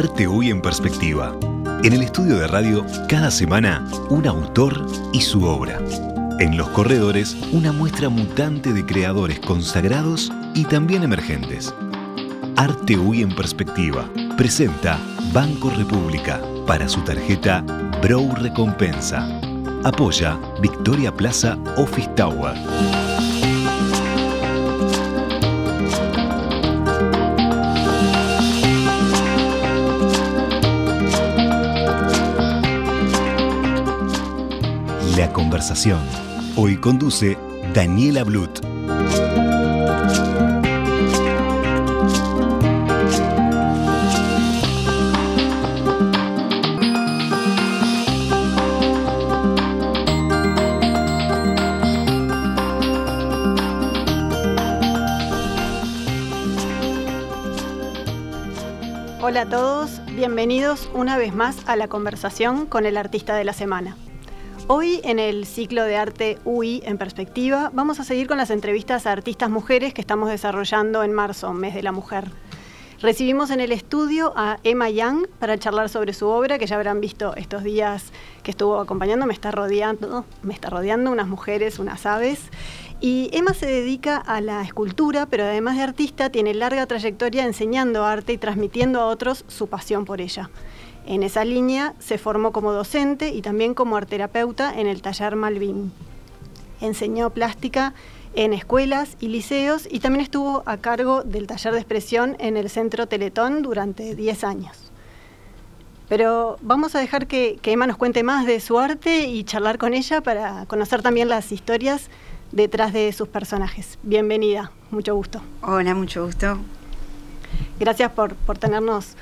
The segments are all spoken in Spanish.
Arte Hoy en Perspectiva. En el estudio de radio, cada semana, un autor y su obra. En los corredores, una muestra mutante de creadores consagrados y también emergentes. Arte Hoy en Perspectiva presenta Banco República para su tarjeta Brow Recompensa. Apoya Victoria Plaza Office Tower. Conversación. Hoy conduce Daniela Blut. Hola a todos, bienvenidos una vez más a la conversación con el artista de la semana. Hoy en el ciclo de arte UI en perspectiva vamos a seguir con las entrevistas a artistas mujeres que estamos desarrollando en marzo, mes de la mujer. Recibimos en el estudio a Emma Young para charlar sobre su obra, que ya habrán visto estos días que estuvo acompañando, está rodeando, me está rodeando unas mujeres, unas aves. Y Emma se dedica a la escultura, pero además de artista tiene larga trayectoria enseñando arte y transmitiendo a otros su pasión por ella. En esa línea se formó como docente y también como arterapeuta en el taller Malvin. Enseñó plástica en escuelas y liceos y también estuvo a cargo del taller de expresión en el Centro Teletón durante 10 años. Pero vamos a dejar que, que Emma nos cuente más de su arte y charlar con ella para conocer también las historias detrás de sus personajes. Bienvenida, mucho gusto. Hola, mucho gusto. Gracias por, por tenernos,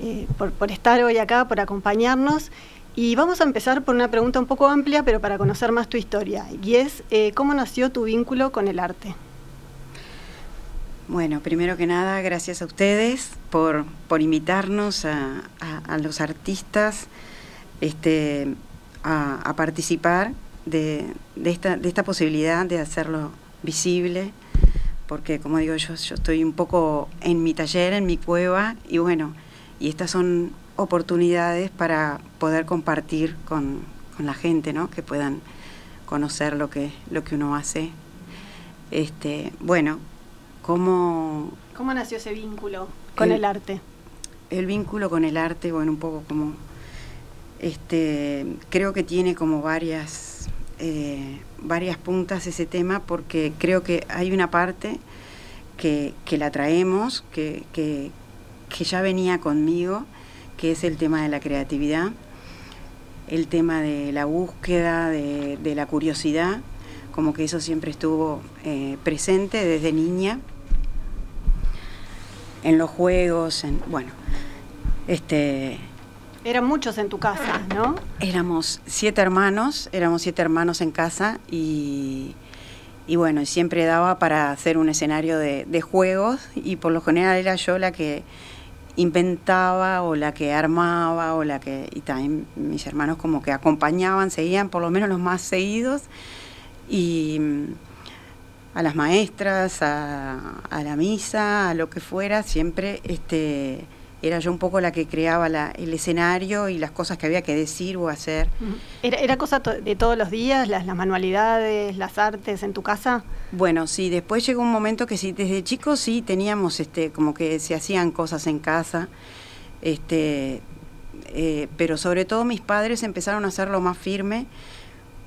eh, por, estar hoy acá, por acompañarnos. Y vamos a empezar por una pregunta un poco amplia, pero para conocer más tu historia. Y es, eh, ¿cómo nació tu vínculo con el arte? Bueno, primero que nada, gracias a ustedes por, por invitarnos a, los artistas este, a, a participar de, de, esta, de esta posibilidad de hacerlo visible, porque como digo yo, yo estoy un poco en mi taller, en mi cueva, y bueno, y estas son oportunidades para poder compartir con, con la gente, ¿no? que puedan conocer lo que, lo que uno hace. Este, bueno, ¿cómo... ¿Cómo nació ese vínculo con el, el arte? El vínculo con el arte, bueno, un poco como... Este, creo que tiene como varias eh, varias puntas ese tema porque creo que hay una parte que, que la traemos, que, que, que, ya venía conmigo, que es el tema de la creatividad, el tema de la búsqueda, de, de la curiosidad, como que eso siempre estuvo eh, presente desde niña, en los juegos, en, bueno, este, eran muchos en tu casa, ¿no? Éramos siete hermanos, éramos siete hermanos en casa y, y bueno, siempre daba para hacer un escenario de, de, juegos y por lo general era yo la que inventaba o la que armaba o la que... y también mis hermanos como que acompañaban, seguían por lo menos los más seguidos y a las maestras, a, a la misa, a lo que fuera, siempre este era yo un poco la que creaba la, el escenario y las cosas que había que decir o hacer. ¿Era, era cosa to de todos los días, las, las, manualidades, las artes en tu casa? Bueno, sí, después llegó un momento que sí, desde chicos sí teníamos este, como que se hacían cosas en casa, este, eh, pero sobre todo mis padres empezaron a hacerlo más firme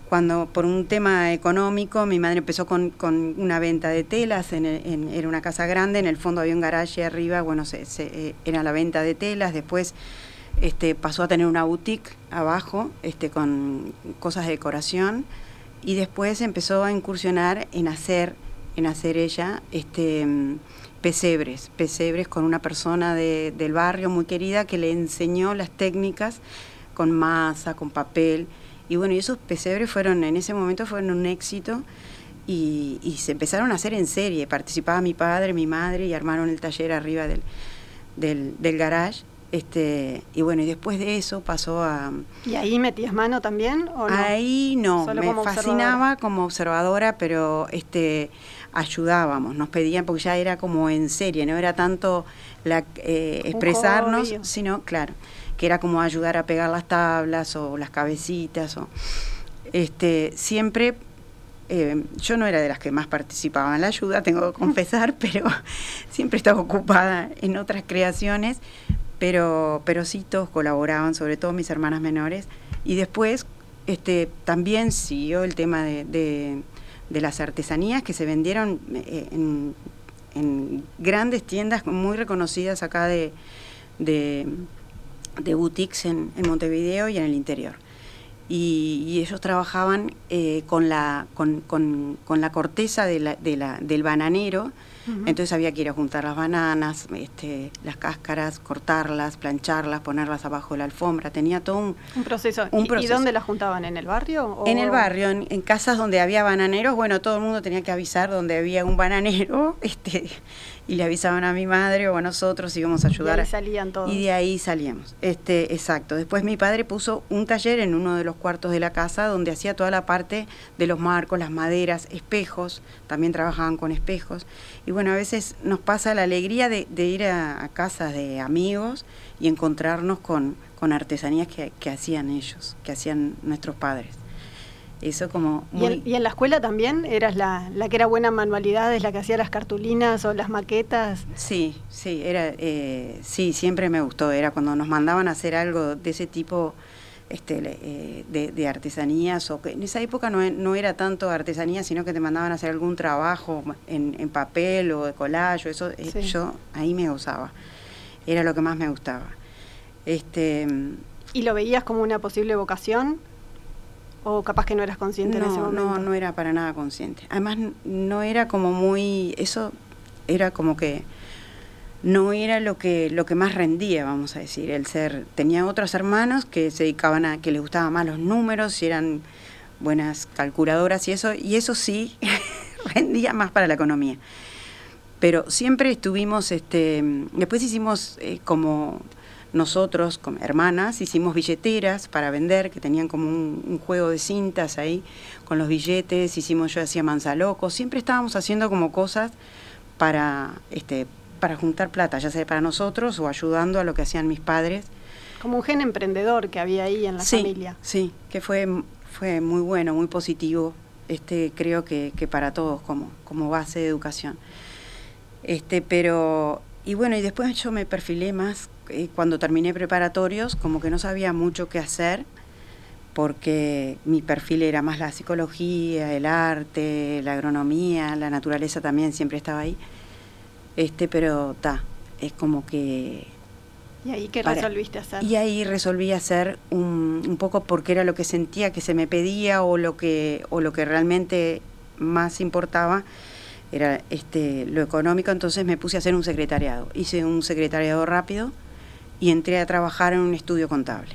cuando por un tema económico mi madre empezó con, con una venta de telas, en, en, era una casa grande, en el fondo había un garaje arriba, bueno, se, se, eh, era la venta de telas, después este, pasó a tener una boutique abajo este, con cosas de decoración y después empezó a incursionar en hacer, en hacer ella este, pesebres, pesebres con una persona de, del barrio muy querida que le enseñó las técnicas con masa, con papel, y bueno, y esos pesebres fueron, en ese momento fueron un éxito y, y, se empezaron a hacer en serie. Participaba mi padre, mi madre y armaron el taller arriba del, del, del garage. Este, y bueno, y después de eso pasó a... ¿Y ahí metías mano también? ¿o no? Ahí no, Solo me como fascinaba como observadora, pero este, ayudábamos, nos pedían, porque ya era como en serie, no era tanto la, eh, expresarnos, sino, claro, que era como ayudar a pegar las tablas o las cabecitas. O, este, siempre, eh, yo no era de las que más participaba en la ayuda, tengo que confesar, pero siempre estaba ocupada en otras creaciones, pero, pero sí todos colaboraban, sobre todo mis hermanas menores. Y después este, también siguió el tema de, de, las artesanías que se vendieron eh, en, grandes tiendas muy reconocidas acá de, boutiques en, Montevideo y en el interior. Y, ellos trabajaban eh, con, la, con, con, con, la corteza de la, del bananero entonces había que ir a juntar las bananas, este, las cáscaras, cortarlas, plancharlas, ponerlas abajo de la alfombra. Tenía todo un, proceso. ¿Y, dónde las juntaban? ¿En el barrio? En el barrio, en, casas donde había bananeros. Bueno, todo el mundo tenía que avisar donde había un bananero. Este, y le avisaban a mi madre o a nosotros íbamos a ayudar. Y ahí salían todos. Y de ahí salíamos. Este, exacto. Después mi padre puso un taller en uno de los cuartos de la casa donde hacía toda la parte de los marcos, las maderas, espejos. También trabajaban con espejos. Y bueno, a veces nos pasa la alegría de, ir a, casas de amigos y encontrarnos con, con artesanías que, que hacían ellos, que hacían nuestros padres. Eso como ¿Y, en, la escuela también eras la, la que era buena en manualidades, la que hacía las cartulinas o las maquetas? Sí, sí, era, eh, sí, siempre me gustó. Era cuando nos mandaban a hacer algo de ese tipo este, eh, de, artesanías, o que en esa época no, no, era tanto artesanía, sino que te mandaban a hacer algún trabajo en, en papel o de collage, eso eh, yo ahí me gozaba. Era lo que más me gustaba. Este, ¿Y lo veías como una posible vocación? ¿O capaz que no eras consciente en ese momento? No, no era para nada consciente. Además, no era como muy. Eso era como que. No era lo que, lo que más rendía, vamos a decir, el ser. Tenía otros hermanos que se dedicaban a. que les gustaban más los números y eran buenas calculadoras y eso, y eso sí rendía más para la economía. Pero siempre estuvimos, este, después hicimos eh, como nosotros, como hermanas, hicimos billeteras para vender, que tenían como un, juego de cintas ahí con los billetes, hicimos, yo hacía manzalocos, siempre estábamos haciendo como cosas para, este, para juntar plata, ya sea para nosotros o ayudando a lo que hacían mis padres. Como un gen emprendedor que había ahí en la familia. Sí, que fue, fue muy bueno, muy positivo, este, creo que, que para todos como, como base de educación. Este, pero, y bueno, y después yo me perfilé más eh, cuando terminé preparatorios, como que no sabía mucho qué hacer, porque mi perfil era más la psicología, el arte, la agronomía, la naturaleza también siempre estaba ahí. Este, pero ta, es como que ¿Y ahí qué resolviste hacer? Y ahí resolví hacer un, un, poco porque era lo que sentía que se me pedía o lo que, o lo que realmente más importaba era este, lo económico, entonces me puse a hacer un secretariado. Hice un secretariado rápido y entré a trabajar en un estudio contable.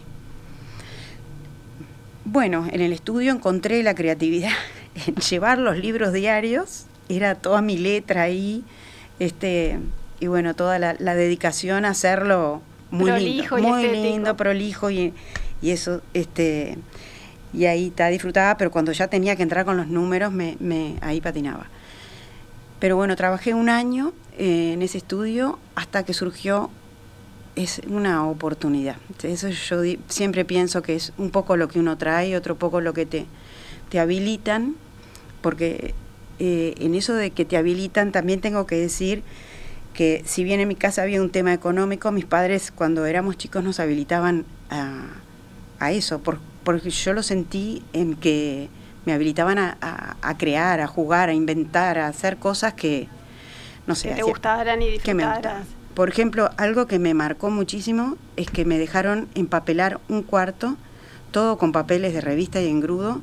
Bueno, en el estudio encontré la creatividad en llevar los libros diarios, era toda mi letra ahí, este, y bueno, toda la, dedicación a hacerlo muy lindo, muy lindo, prolijo y, y, eso, este, y ahí está disfrutaba, pero cuando ya tenía que entrar con los números, me, me ahí patinaba. Pero bueno, trabajé un año eh, en ese estudio hasta que surgió es una oportunidad. Eso yo siempre pienso que es un poco lo que uno trae, otro poco lo que te, te habilitan, porque eh, en eso de que te habilitan también tengo que decir que si bien en mi casa había un tema económico, mis padres cuando éramos chicos nos habilitaban a, a eso, porque yo lo sentí en que me habilitaban a, a, crear, a jugar, a inventar, a hacer cosas que, no sé, que te gustaran y disfrutaras. Por ejemplo, algo que me marcó muchísimo es que me dejaron empapelar un cuarto, todo con papeles de revista y engrudo.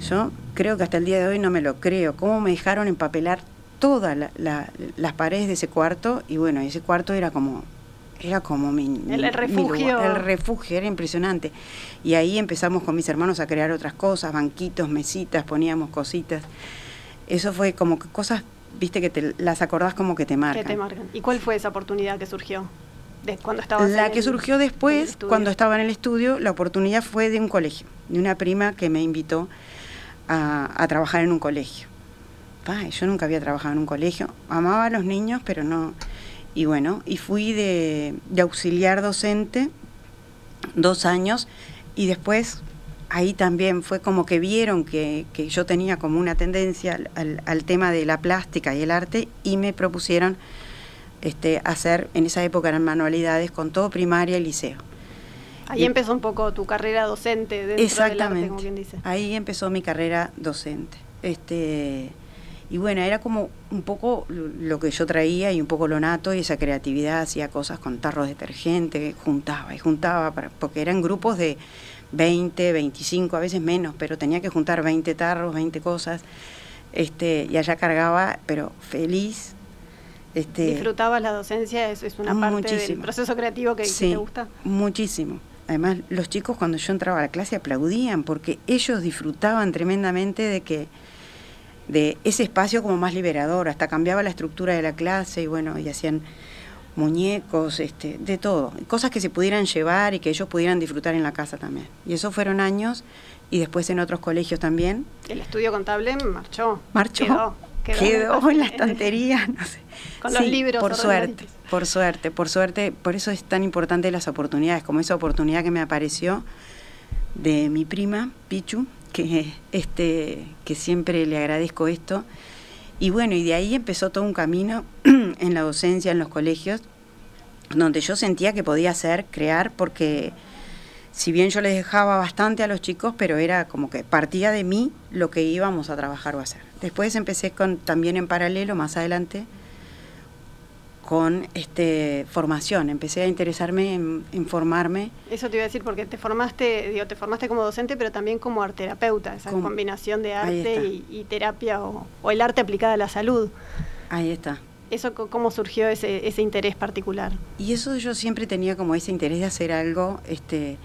Yo creo que hasta el día de hoy no me lo creo. ¿Cómo me dejaron empapelar todas las paredes de ese cuarto? Y bueno, ese cuarto era como era como mi, el, refugio. el refugio, era impresionante. Y ahí empezamos con mis hermanos a crear otras cosas, banquitos, mesitas, poníamos cositas. Eso fue como que cosas viste que te, las acordás como que te marcan. Que te marcan. ¿Y cuál fue esa oportunidad que surgió? De cuando estabas la que surgió después, cuando estaba en el estudio, la oportunidad fue de un colegio, de una prima que me invitó a, trabajar en un colegio. yo nunca había trabajado en un colegio, amaba a los niños, pero no. Y bueno, y fui de, auxiliar docente dos años y después ahí también fue como que vieron que, yo tenía como una tendencia al, tema de la plástica y el arte y me propusieron este, hacer, en esa época eran manualidades con todo primaria y liceo. Ahí empezó un poco tu carrera docente dentro exactamente, del arte, como dice. Ahí empezó mi carrera docente. Este, y bueno, era como un poco lo que yo traía y un poco lo nato y esa creatividad, hacía cosas con tarros de detergente, juntaba y juntaba, porque eran grupos de 20, 25, a veces menos, pero tenía que juntar 20 tarros, 20 cosas. Este, y allá cargaba, pero feliz, este, ¿Disfrutabas la docencia? ¿Es, es una parte del proceso creativo que, te gusta? Muchísimo. Además, los chicos cuando yo entraba a la clase aplaudían porque ellos disfrutaban tremendamente de que de ese espacio como más liberador, hasta cambiaba la estructura de la clase y bueno, y hacían muñecos, este, de todo, cosas que se pudieran llevar y que ellos pudieran disfrutar en la casa también. Y eso fueron años y después en otros colegios también. El estudio contable marchó. Marchó quedó, en la estantería, no sé. Con los libros. Por suerte, por suerte, por suerte. Por eso es tan importante las oportunidades, como esa oportunidad que me apareció de mi prima, Pichu, que, este, que siempre le agradezco esto. Y bueno, y de ahí empezó todo un camino en la docencia, en los colegios, donde yo sentía que podía hacer, crear, porque si bien yo les dejaba bastante a los chicos, pero era como que partía de mí lo que íbamos a trabajar o hacer. Después empecé con también en paralelo, más adelante, con este formación. Empecé a interesarme en, formarme. Eso te iba a decir porque te formaste, digo, te formaste como docente, pero también como arterapeuta, esa combinación de arte y, terapia o, el arte aplicada a la salud. Ahí está. ¿Eso cómo surgió ese, ese interés particular? Y eso yo siempre tenía como ese interés de hacer algo, este,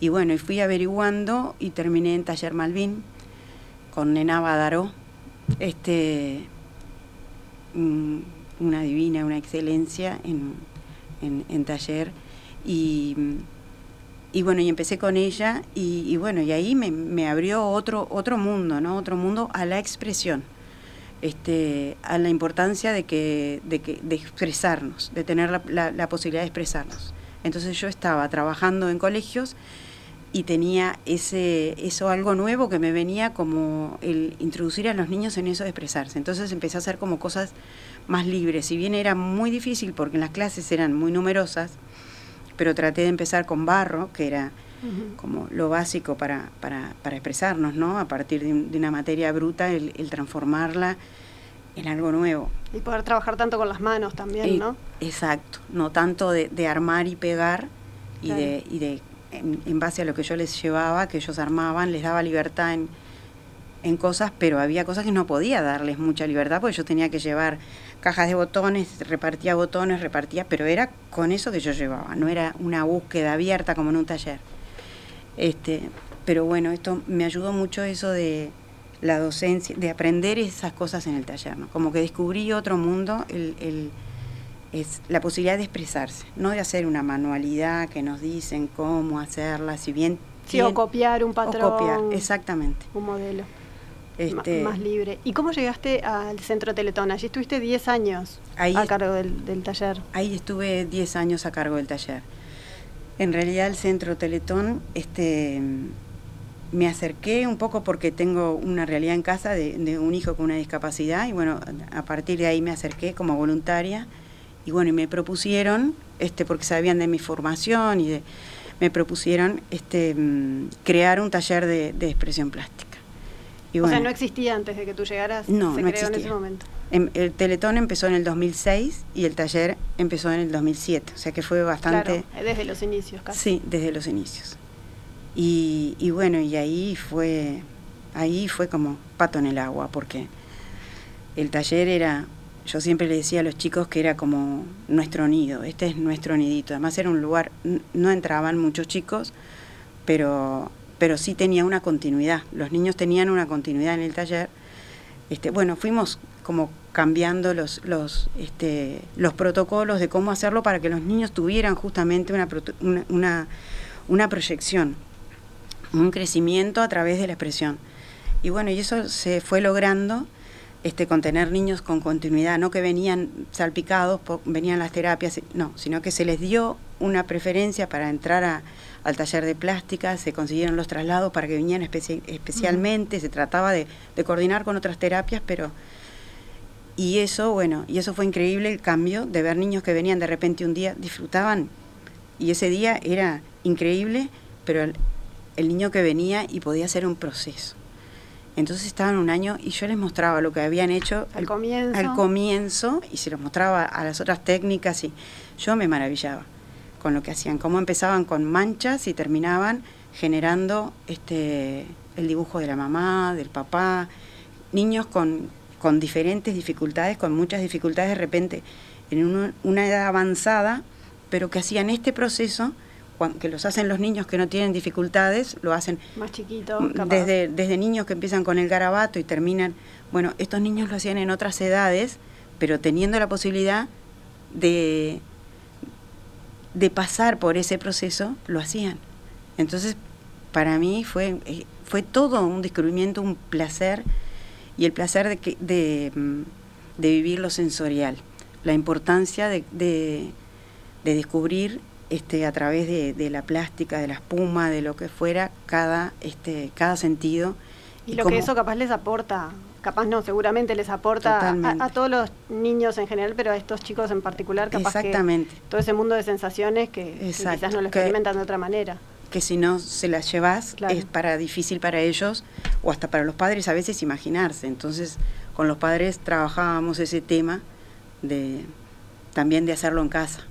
y bueno, y fui averiguando y terminé en Taller Malvin con Nena Badaró, este, una divina, una excelencia en, en, taller. Y, y, bueno, y empecé con ella y, bueno, y ahí me, me, abrió otro, otro mundo, ¿no? Otro mundo a la expresión. Este, a la importancia de que, de que, de expresarnos, de tener la, posibilidad de expresarnos. Entonces yo estaba trabajando en colegios y tenía ese eso algo nuevo que me venía como el introducir a los niños en eso de expresarse. Entonces empecé a hacer como cosas más libres. Si bien era muy difícil porque las clases eran muy numerosas, pero traté de empezar con barro, que era como lo básico para, para, para, expresarnos, ¿no? A partir de, una materia bruta, el, transformarla en algo nuevo. Y poder trabajar tanto con las manos también, ¿no? Exacto, no tanto de, de armar y pegar y, de, y de en, base a lo que yo les llevaba, que ellos armaban, les daba libertad en, en cosas, pero había cosas que no podía darles mucha libertad porque yo tenía que llevar cajas de botones, repartía botones, repartía, pero era con eso que yo llevaba, no era una búsqueda abierta como en un taller. Este, pero bueno, esto me ayudó mucho eso de la docencia, de aprender esas cosas en el taller, ¿no? Como que descubrí otro mundo, el, el es la posibilidad de expresarse, no de hacer una manualidad que nos dicen cómo hacerla, si bien... Sí, o copiar un patrón. O copiar, exactamente. Un modelo. Este, más libre. ¿Y cómo llegaste al Centro Teletón? Allí estuviste 10 años a cargo del, taller. Ahí estuve 10 años a cargo del taller. En realidad el Centro Teletón, este, me acerqué un poco porque tengo una realidad en casa de, un hijo con una discapacidad y bueno, a partir de ahí me acerqué como voluntaria y bueno, y me propusieron, este, porque sabían de mi formación y de, me propusieron este, mm, crear un taller de, expresión plástica. Y o sea, no existía antes de que tú llegaras, no, se creó en ese momento. Em, el Teletón empezó en el 2006 y el taller empezó en el 2007, o sea que fue bastante... Claro, desde los inicios casi. Sí, desde los inicios. Y, y bueno, y ahí fue, ahí fue como pato en el agua, porque el taller era yo siempre le decía a los chicos que era como nuestro nido, este es nuestro nidito. Además era un lugar, no entraban muchos chicos, pero, pero sí tenía una continuidad. Los niños tenían una continuidad en el taller. Este, bueno, fuimos como cambiando los, los, este, los protocolos de cómo hacerlo para que los niños tuvieran justamente una, una, una proyección, un crecimiento a través de la expresión. Y bueno, y eso se fue logrando este, con tener niños con continuidad, no que venían salpicados, venían las terapias, no, sino que se les dio una preferencia para entrar al taller de plástica, se consiguieron los traslados para que vinieran especialmente, se trataba de, coordinar con otras terapias, pero... Y eso, bueno, y eso fue increíble el cambio de ver niños que venían de repente un día, disfrutaban, y ese día era increíble, pero el niño que venía y podía hacer un proceso. Entonces estaban un año y yo les mostraba lo que habían hecho al comienzo, al comienzo y se los mostraba a las otras técnicas y yo me maravillaba con lo que hacían, cómo empezaban con manchas y terminaban generando este el dibujo de la mamá, del papá, niños con, con diferentes dificultades, con muchas dificultades de repente en una edad avanzada, pero que hacían este proceso que los hacen los niños que no tienen dificultades, lo hacen más chiquito, mm, Desde, desde niños que empiezan con el garabato y terminan, bueno, estos niños lo hacían en otras edades, pero teniendo la posibilidad de, de pasar por ese proceso, lo hacían. Entonces, para mí fue, eh, fue todo un descubrimiento, un placer, y el placer de, que, de, mm, de vivir lo sensorial, la importancia de, de, de descubrir este, a través de, la plástica, de la espuma, de lo que fuera, cada, este, cada sentido. Y, lo que eso capaz les aporta, capaz no, seguramente les aporta a, todos los niños en general, pero a estos chicos en particular, capaz Exactamente. todo ese mundo de sensaciones que, quizás no lo experimentan de otra manera. Que si no se las llevas es para difícil para ellos o hasta para los padres a veces imaginarse. Entonces, con los padres trabajábamos ese tema de también de hacerlo en casa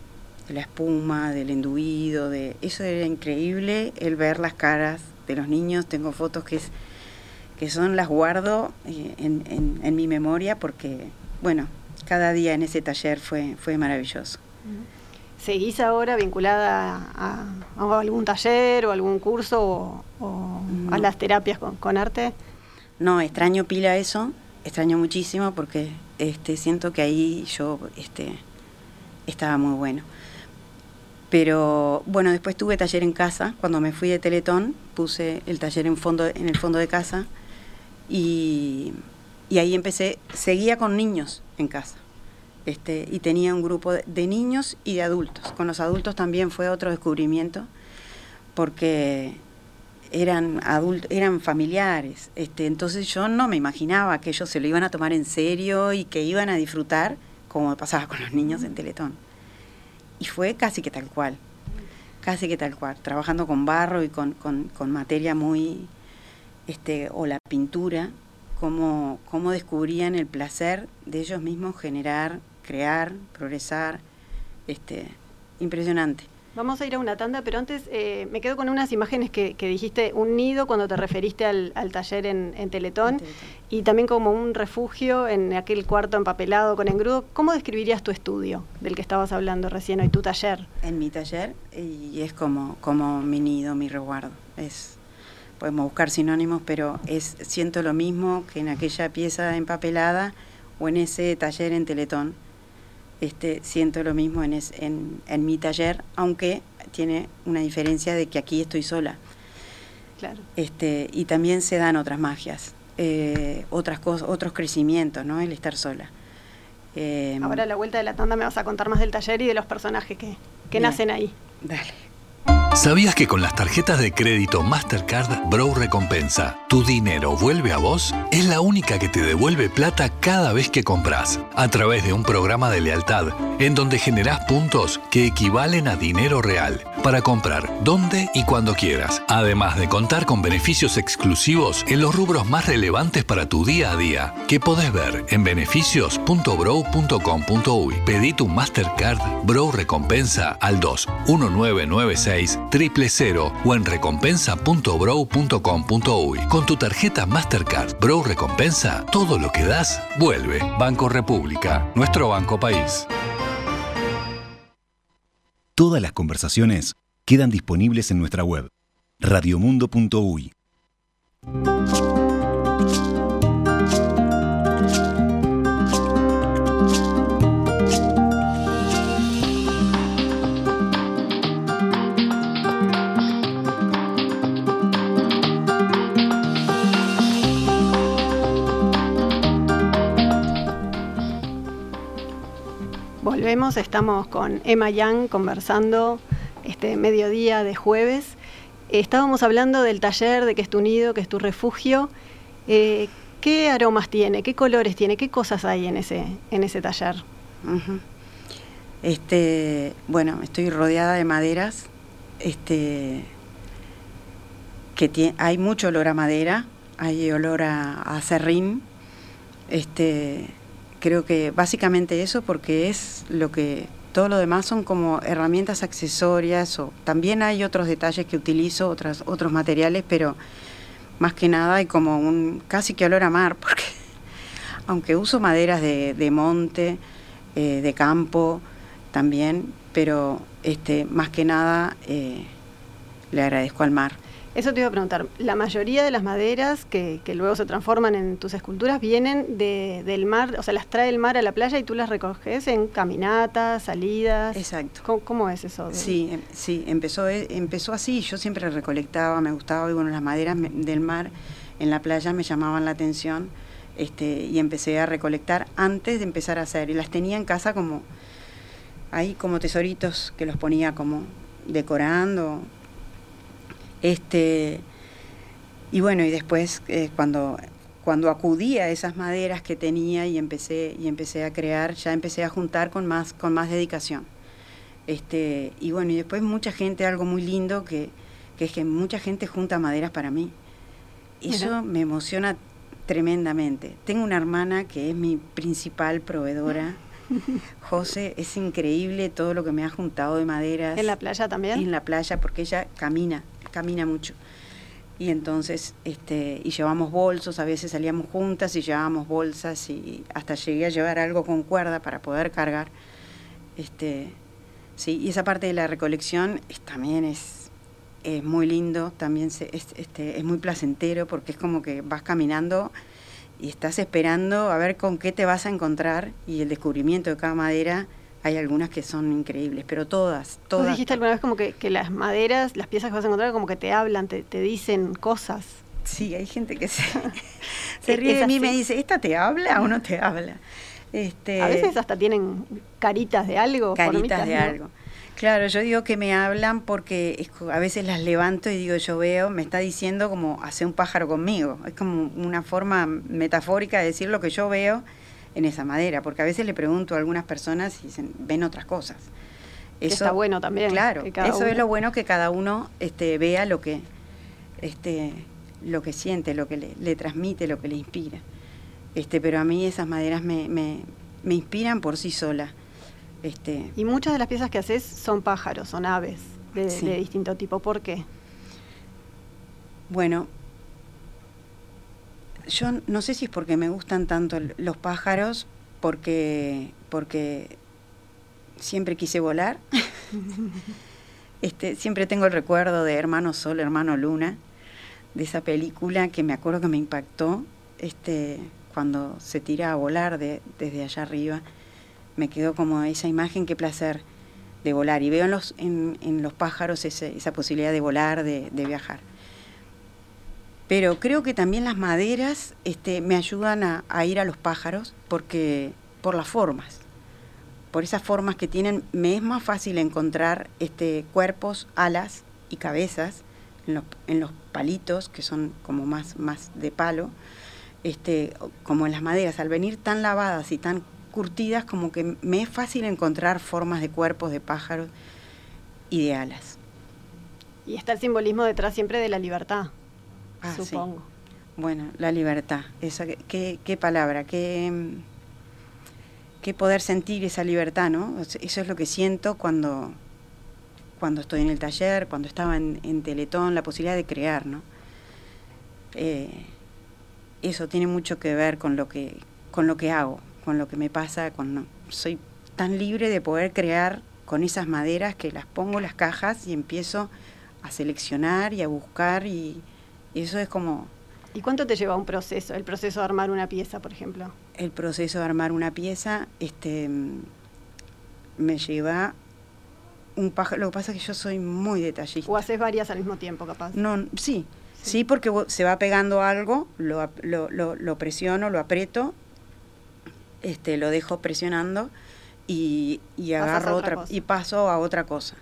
de la espuma, del enduido, de eso era increíble el ver las caras de los niños. Tengo fotos que es que son las guardo eh, en, en, mi memoria porque bueno cada día en ese taller fue fue maravilloso. ¿Seguís ahora vinculada a, algún taller o algún curso o, a las terapias con, con, arte? No, extraño pila eso, extraño muchísimo porque este, siento que ahí yo este, estaba muy bueno. Pero bueno, después tuve taller en casa. Cuando me fui de Teletón, puse el taller en, fondo, en el fondo de casa y, ahí empecé, seguía con niños en casa. Este, y tenía un grupo de, niños y de adultos. Con los adultos también fue otro descubrimiento, porque eran adultos, eran familiares. Este, entonces yo no me imaginaba que ellos se lo iban a tomar en serio y que iban a disfrutar como pasaba con los niños en Teletón. Y fue casi que tal cual, casi que tal cual, trabajando con barro y con, materia muy, este, o la pintura, cómo, cómo descubrían el placer de ellos mismos generar, crear, progresar, este, impresionante. Vamos a ir a una tanda, pero antes eh, me quedo con unas imágenes que, dijiste, un nido cuando te referiste al, taller en, Teletón, y también como un refugio en aquel cuarto empapelado con engrudo. ¿Cómo describirías tu estudio del que estabas hablando recién hoy, tu taller? En mi taller, y es como, como mi nido, mi resguardo. Es, podemos buscar sinónimos, pero es siento lo mismo que en aquella pieza empapelada o en ese taller en Teletón este, siento lo mismo en, en, mi taller, aunque tiene una diferencia de que aquí estoy sola. Claro. Este, y también se dan otras magias, eh, otras cosas, otros crecimientos, ¿no? El estar sola. Eh, Ahora a la vuelta de la tanda me vas a contar más del taller y de los personajes que, que nacen ahí. Dale. ¿Sabías que con las tarjetas de crédito Mastercard Bro Recompensa, tu dinero vuelve a vos? Es la única que te devuelve plata cada vez que compras, a través de un programa de lealtad, en donde generás puntos que equivalen a dinero real, para comprar donde y cuando quieras, además de contar con beneficios exclusivos en los rubros más relevantes para tu día a día, que podés ver en beneficios.bro.com.uy. Pedí tu Mastercard Bro Recompensa al 2 1996 triple cero o en recompensa.brow.com.uy. Con tu tarjeta Mastercard Brow Recompensa, todo lo que das vuelve. Banco República, nuestro banco país. Todas las conversaciones quedan disponibles en nuestra web radiomundo.uy. estamos con Emma Yang conversando este mediodía de jueves. estábamos hablando del taller, de que es tu nido, que es tu refugio. Eh, ¿Qué aromas tiene? ¿Qué colores tiene? ¿Qué cosas hay en ese, en ese taller? Este, bueno, estoy rodeada de maderas. Este, que hay mucho olor a madera, hay olor a, a serrín. Este, creo que básicamente eso porque es lo que todo lo demás son como herramientas accesorias o también hay otros detalles que utilizo, otras, otros materiales, pero más que nada hay como un casi que olor a mar, porque aunque uso maderas de, de monte, eh, de campo también, pero este, más que nada eh, le agradezco al mar. Eso te iba a preguntar. La mayoría de las maderas que, luego se transforman en tus esculturas vienen del mar, o sea, las trae el mar a la playa y tú las recoges en caminatas, salidas. Exacto. ¿Cómo, es eso? Sí, em, sí, empezó, eh, empezó así. Yo siempre recolectaba, me gustaba, y bueno, las maderas del mar en la playa me llamaban la atención este, y empecé a recolectar antes de empezar a hacer. Y las tenía en casa como, ahí como tesoritos que los ponía como decorando este, y bueno, y después eh, cuando, cuando acudí a esas maderas que tenía y empecé, y empecé a crear, ya empecé a juntar con más, con más dedicación. Este, y bueno, y después mucha gente, algo muy lindo, que, que es que mucha gente junta maderas para mí. Eso me emociona tremendamente. Tengo una hermana que es mi principal proveedora. José, es increíble todo lo que me ha juntado de maderas. ¿En la playa también? En la playa, porque ella camina camina mucho. Y entonces, este, y llevamos bolsos, a veces salíamos juntas y llevábamos bolsas y hasta llegué a llevar algo con cuerda para poder cargar. Este, sí, y esa parte de la recolección también es, es muy lindo, también se, es, este, es muy placentero porque es como que vas caminando y estás esperando a ver con qué te vas a encontrar y el descubrimiento de cada madera hay algunas que son increíbles, pero todas, todas. ¿Tú dijiste alguna vez como que, las maderas, las piezas que vas a encontrar, como que te hablan, te, dicen cosas? Sí, hay gente que se, se ríe de mí y me dice, ¿esta te habla o no te habla? Este, a veces hasta tienen caritas de algo. Caritas de algo. Claro, yo digo que me hablan porque a veces las levanto y digo, yo veo, me está diciendo como hace un pájaro conmigo. Es como una forma metafórica de decir lo que yo veo en esa madera, porque a veces le pregunto a algunas personas y dicen, ven otras cosas. Eso está bueno también. Claro, eso es lo bueno que cada uno este, vea lo que, este, lo que siente, lo que le, transmite, lo que le inspira. Este, pero a mí esas maderas me, me, me inspiran por sí solas. Este, y muchas de las piezas que haces son pájaros, son aves de, de distinto tipo. ¿Por qué? Bueno, yo no sé si es porque me gustan tanto los pájaros, porque, porque siempre quise volar. este, siempre tengo el recuerdo de Hermano Sol, Hermano Luna, de esa película que me acuerdo que me impactó este, cuando se tira a volar desde allá arriba. Me quedó como esa imagen, qué placer de volar. Y veo en los, en, en los pájaros esa posibilidad de volar, de viajar. Pero creo que también las maderas este, me ayudan a, ir a los pájaros porque por las formas. Por esas formas que tienen, me es más fácil encontrar este, cuerpos, alas y cabezas en los, palitos, que son como más, más de palo, este, como en las maderas. Al venir tan lavadas y tan curtidas, como que me es fácil encontrar formas de cuerpos de pájaros y de alas. Y está el simbolismo detrás siempre de la libertad. Ah, supongo. Bueno, la libertad, esa, qué, qué palabra, qué, qué poder sentir esa libertad, ¿no? Eso es lo que siento cuando, cuando estoy en el taller, cuando estaba en, en Teletón, la posibilidad de crear, ¿no? Eh, eso tiene mucho que ver con lo que, con lo que hago, con lo que me pasa, con, soy tan libre de poder crear con esas maderas que las pongo en las cajas y empiezo a seleccionar y a buscar y, y eso es como... ¿Y cuánto te lleva un proceso, el proceso de armar una pieza, por ejemplo? El proceso de armar una pieza, este, me lleva un pájaro. Lo que pasa es que yo soy muy detallista. ¿O haces varias al mismo tiempo, capaz? No, sí, sí, porque se va pegando algo, lo, lo, lo, lo presiono, lo aprieto, este, lo dejo presionando y, y agarro otra y paso a otra cosa.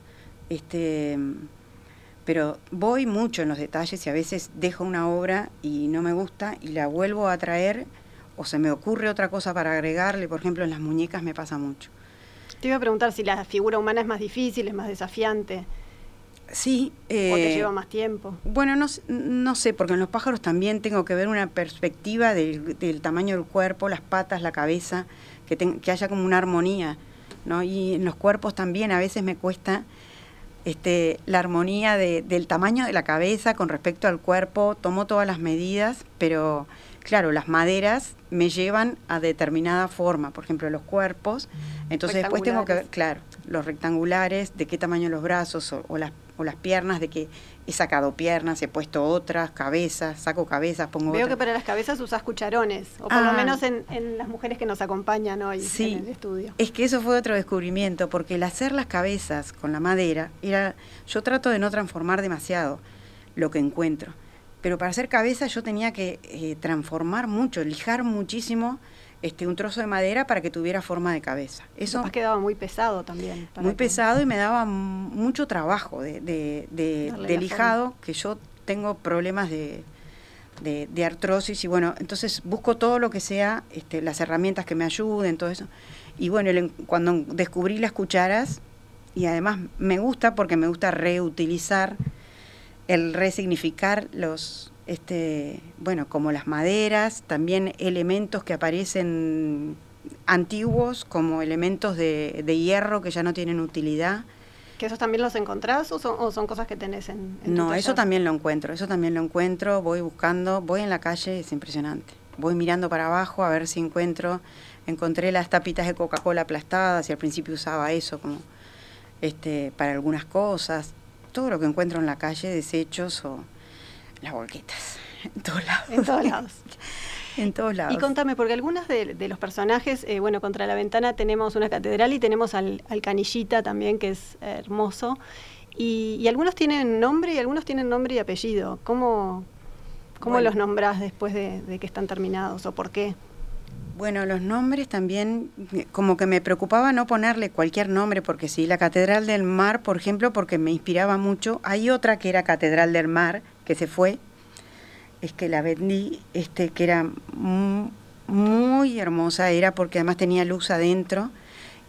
Este, pero voy mucho en los detalles y a veces dejo una obra y no me gusta y la vuelvo a traer o se me ocurre otra cosa para agregarle, por ejemplo en las muñecas me pasa mucho. Te iba a preguntar si la figura humana es más difícil, es más desafiante, Sí, o te eh, lleva más tiempo. Bueno, no, no sé, porque en los pájaros también tengo que ver una perspectiva del, del tamaño del cuerpo, las patas, la cabeza, que, ten- que haya como una armonía, ¿no? Y en los cuerpos también a veces me cuesta este, la armonía de- del tamaño de la cabeza con respecto al cuerpo, tomo todas las medidas, pero claro, las maderas me llevan a determinada forma, por ejemplo, los cuerpos, entonces después tengo que ver, claro, los rectangulares, de qué tamaño los brazos o, o las, o las piernas, de que he sacado piernas, he puesto otras, cabezas, saco cabezas, pongo Veo otras. que para las cabezas usás cucharones, o por lo Ah. menos en, en las mujeres que nos acompañan hoy Sí. en el estudio. Es que eso fue otro descubrimiento, porque el hacer las cabezas con la madera era. Yo trato de no transformar demasiado lo que encuentro. Pero para hacer cabezas yo tenía que eh, transformar mucho, lijar muchísimo este, un trozo de madera para que tuviera forma de cabeza. Eso Capaz quedaba muy pesado también. para muy que- pesado y me daba mucho trabajo de, de- de- lijado, que yo tengo problemas de, de- artrosis y bueno, entonces busco todo lo que sea, este, las herramientas que me ayuden, todo eso. Y bueno, el cuando descubrí las cucharas, y además me gusta porque me gusta reutilizar, el resignificar los, este, bueno, como las maderas, también elementos que aparecen antiguos, como elementos de, de hierro que ya no tienen utilidad. ¿Que esos también los encontrás o son, o son cosas que tenés en, en tu No, eso también lo encuentro, eso también lo encuentro, voy buscando, voy en la calle, es impresionante. Voy mirando para abajo a ver si encuentro, encontré las tapitas de Coca-Cola aplastadas y al principio usaba eso como este para algunas cosas, todo lo que encuentro en la calle, desechos o las volquetas, en todos lados. En todos lados. en todos lados. Y contame, porque algunos de, de los personajes, eh, bueno, contra la ventana tenemos una catedral y tenemos al, al canillita también, que es hermoso. Y, y algunos tienen nombre y algunos tienen nombre y apellido. ¿Cómo, cómo Bueno. los nombrás después de, de que están terminados o por qué? Bueno, los nombres también, eh, como que me preocupaba no ponerle cualquier nombre, porque sí, la Catedral del Mar, por ejemplo, porque me inspiraba mucho. Hay otra que era Catedral del Mar, que se fue, es que la vendí, este, que era mu- muy hermosa, era porque además tenía luz adentro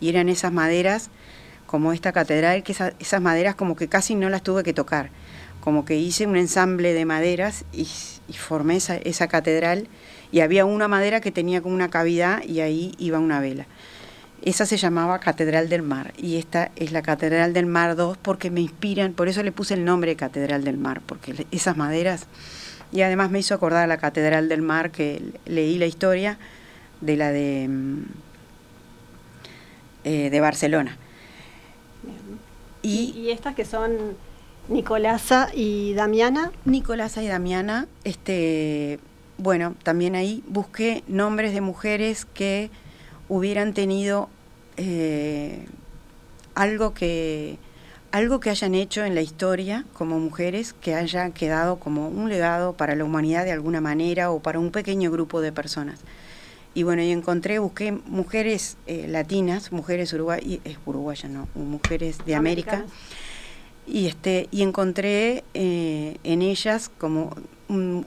y eran esas maderas, como esta catedral, que esa- esas maderas como que casi no las tuve que tocar, como que hice un ensamble de maderas y, y formé esa, esa catedral y había una madera que tenía como una cavidad y ahí iba una vela. Esa se llamaba Catedral del Mar y esta es la Catedral del Mar 2 porque me inspiran, por eso le puse el nombre de Catedral del Mar, porque esas maderas, y además me hizo acordar a la Catedral del Mar que leí la historia de la de, mm, eh, de Barcelona. Y, Y, y estas que son Nicolasa y Damiana, Nicolasa y Damiana, este, bueno, también ahí busqué nombres de mujeres que hubieran tenido eh, algo que algo que hayan hecho en la historia como mujeres que haya quedado como un legado para la humanidad de alguna manera o para un pequeño grupo de personas. Y bueno, y encontré, busqué mujeres eh, latinas, mujeres uruguayas, es no, mujeres de América. Y, este, y encontré eh, en ellas como, un-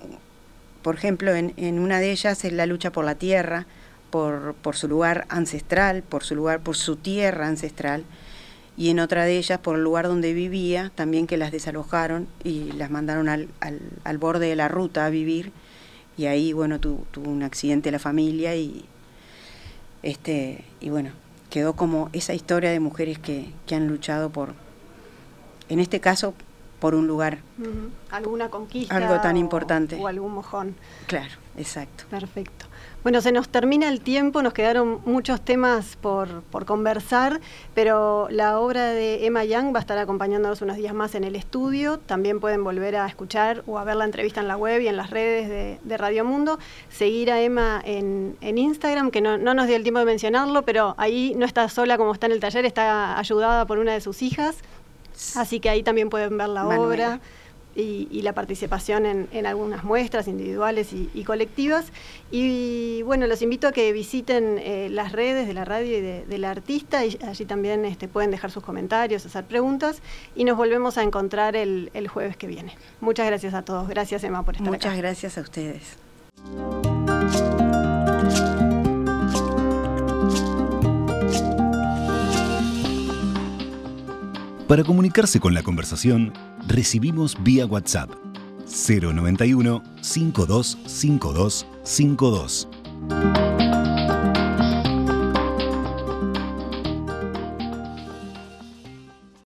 por ejemplo, en, en una de ellas es la lucha por la tierra, por, por su lugar ancestral, por su lugar, por su tierra ancestral, y en otra de ellas por el lugar donde vivía, también que las desalojaron y las mandaron al, al, al borde de la ruta a vivir, y ahí, bueno, tu- tuvo un accidente la familia y, este, y bueno, quedó como esa historia de mujeres que, que han luchado por, en este caso, por un lugar. ¿Alguna conquista? Algo tan o- importante. O algún mojón. Claro, exacto. Perfecto. Bueno, se nos termina el tiempo, nos quedaron muchos temas por, por conversar, pero la obra de Emma Young va a estar acompañándonos unos días más en el estudio. También pueden volver a escuchar o a ver la entrevista en la web y en las redes de, de Radio Mundo. Seguir a Emma en, en Instagram, que no, no nos dio el tiempo de mencionarlo, pero ahí no está sola como está en el taller, está ayudada por una de sus hijas. Así que ahí también pueden ver la Manuela. obra. Y, la participación en, algunas muestras individuales y, colectivas. Y bueno, los invito a que visiten eh, las redes de la radio y de, la artista, y allí también este, pueden dejar sus comentarios, hacer preguntas, y nos volvemos a encontrar el, jueves que viene. Muchas gracias a todos. Gracias, Emma, por estar Muchas gracias a ustedes. Para comunicarse con la conversación, recibimos vía WhatsApp 091 525252.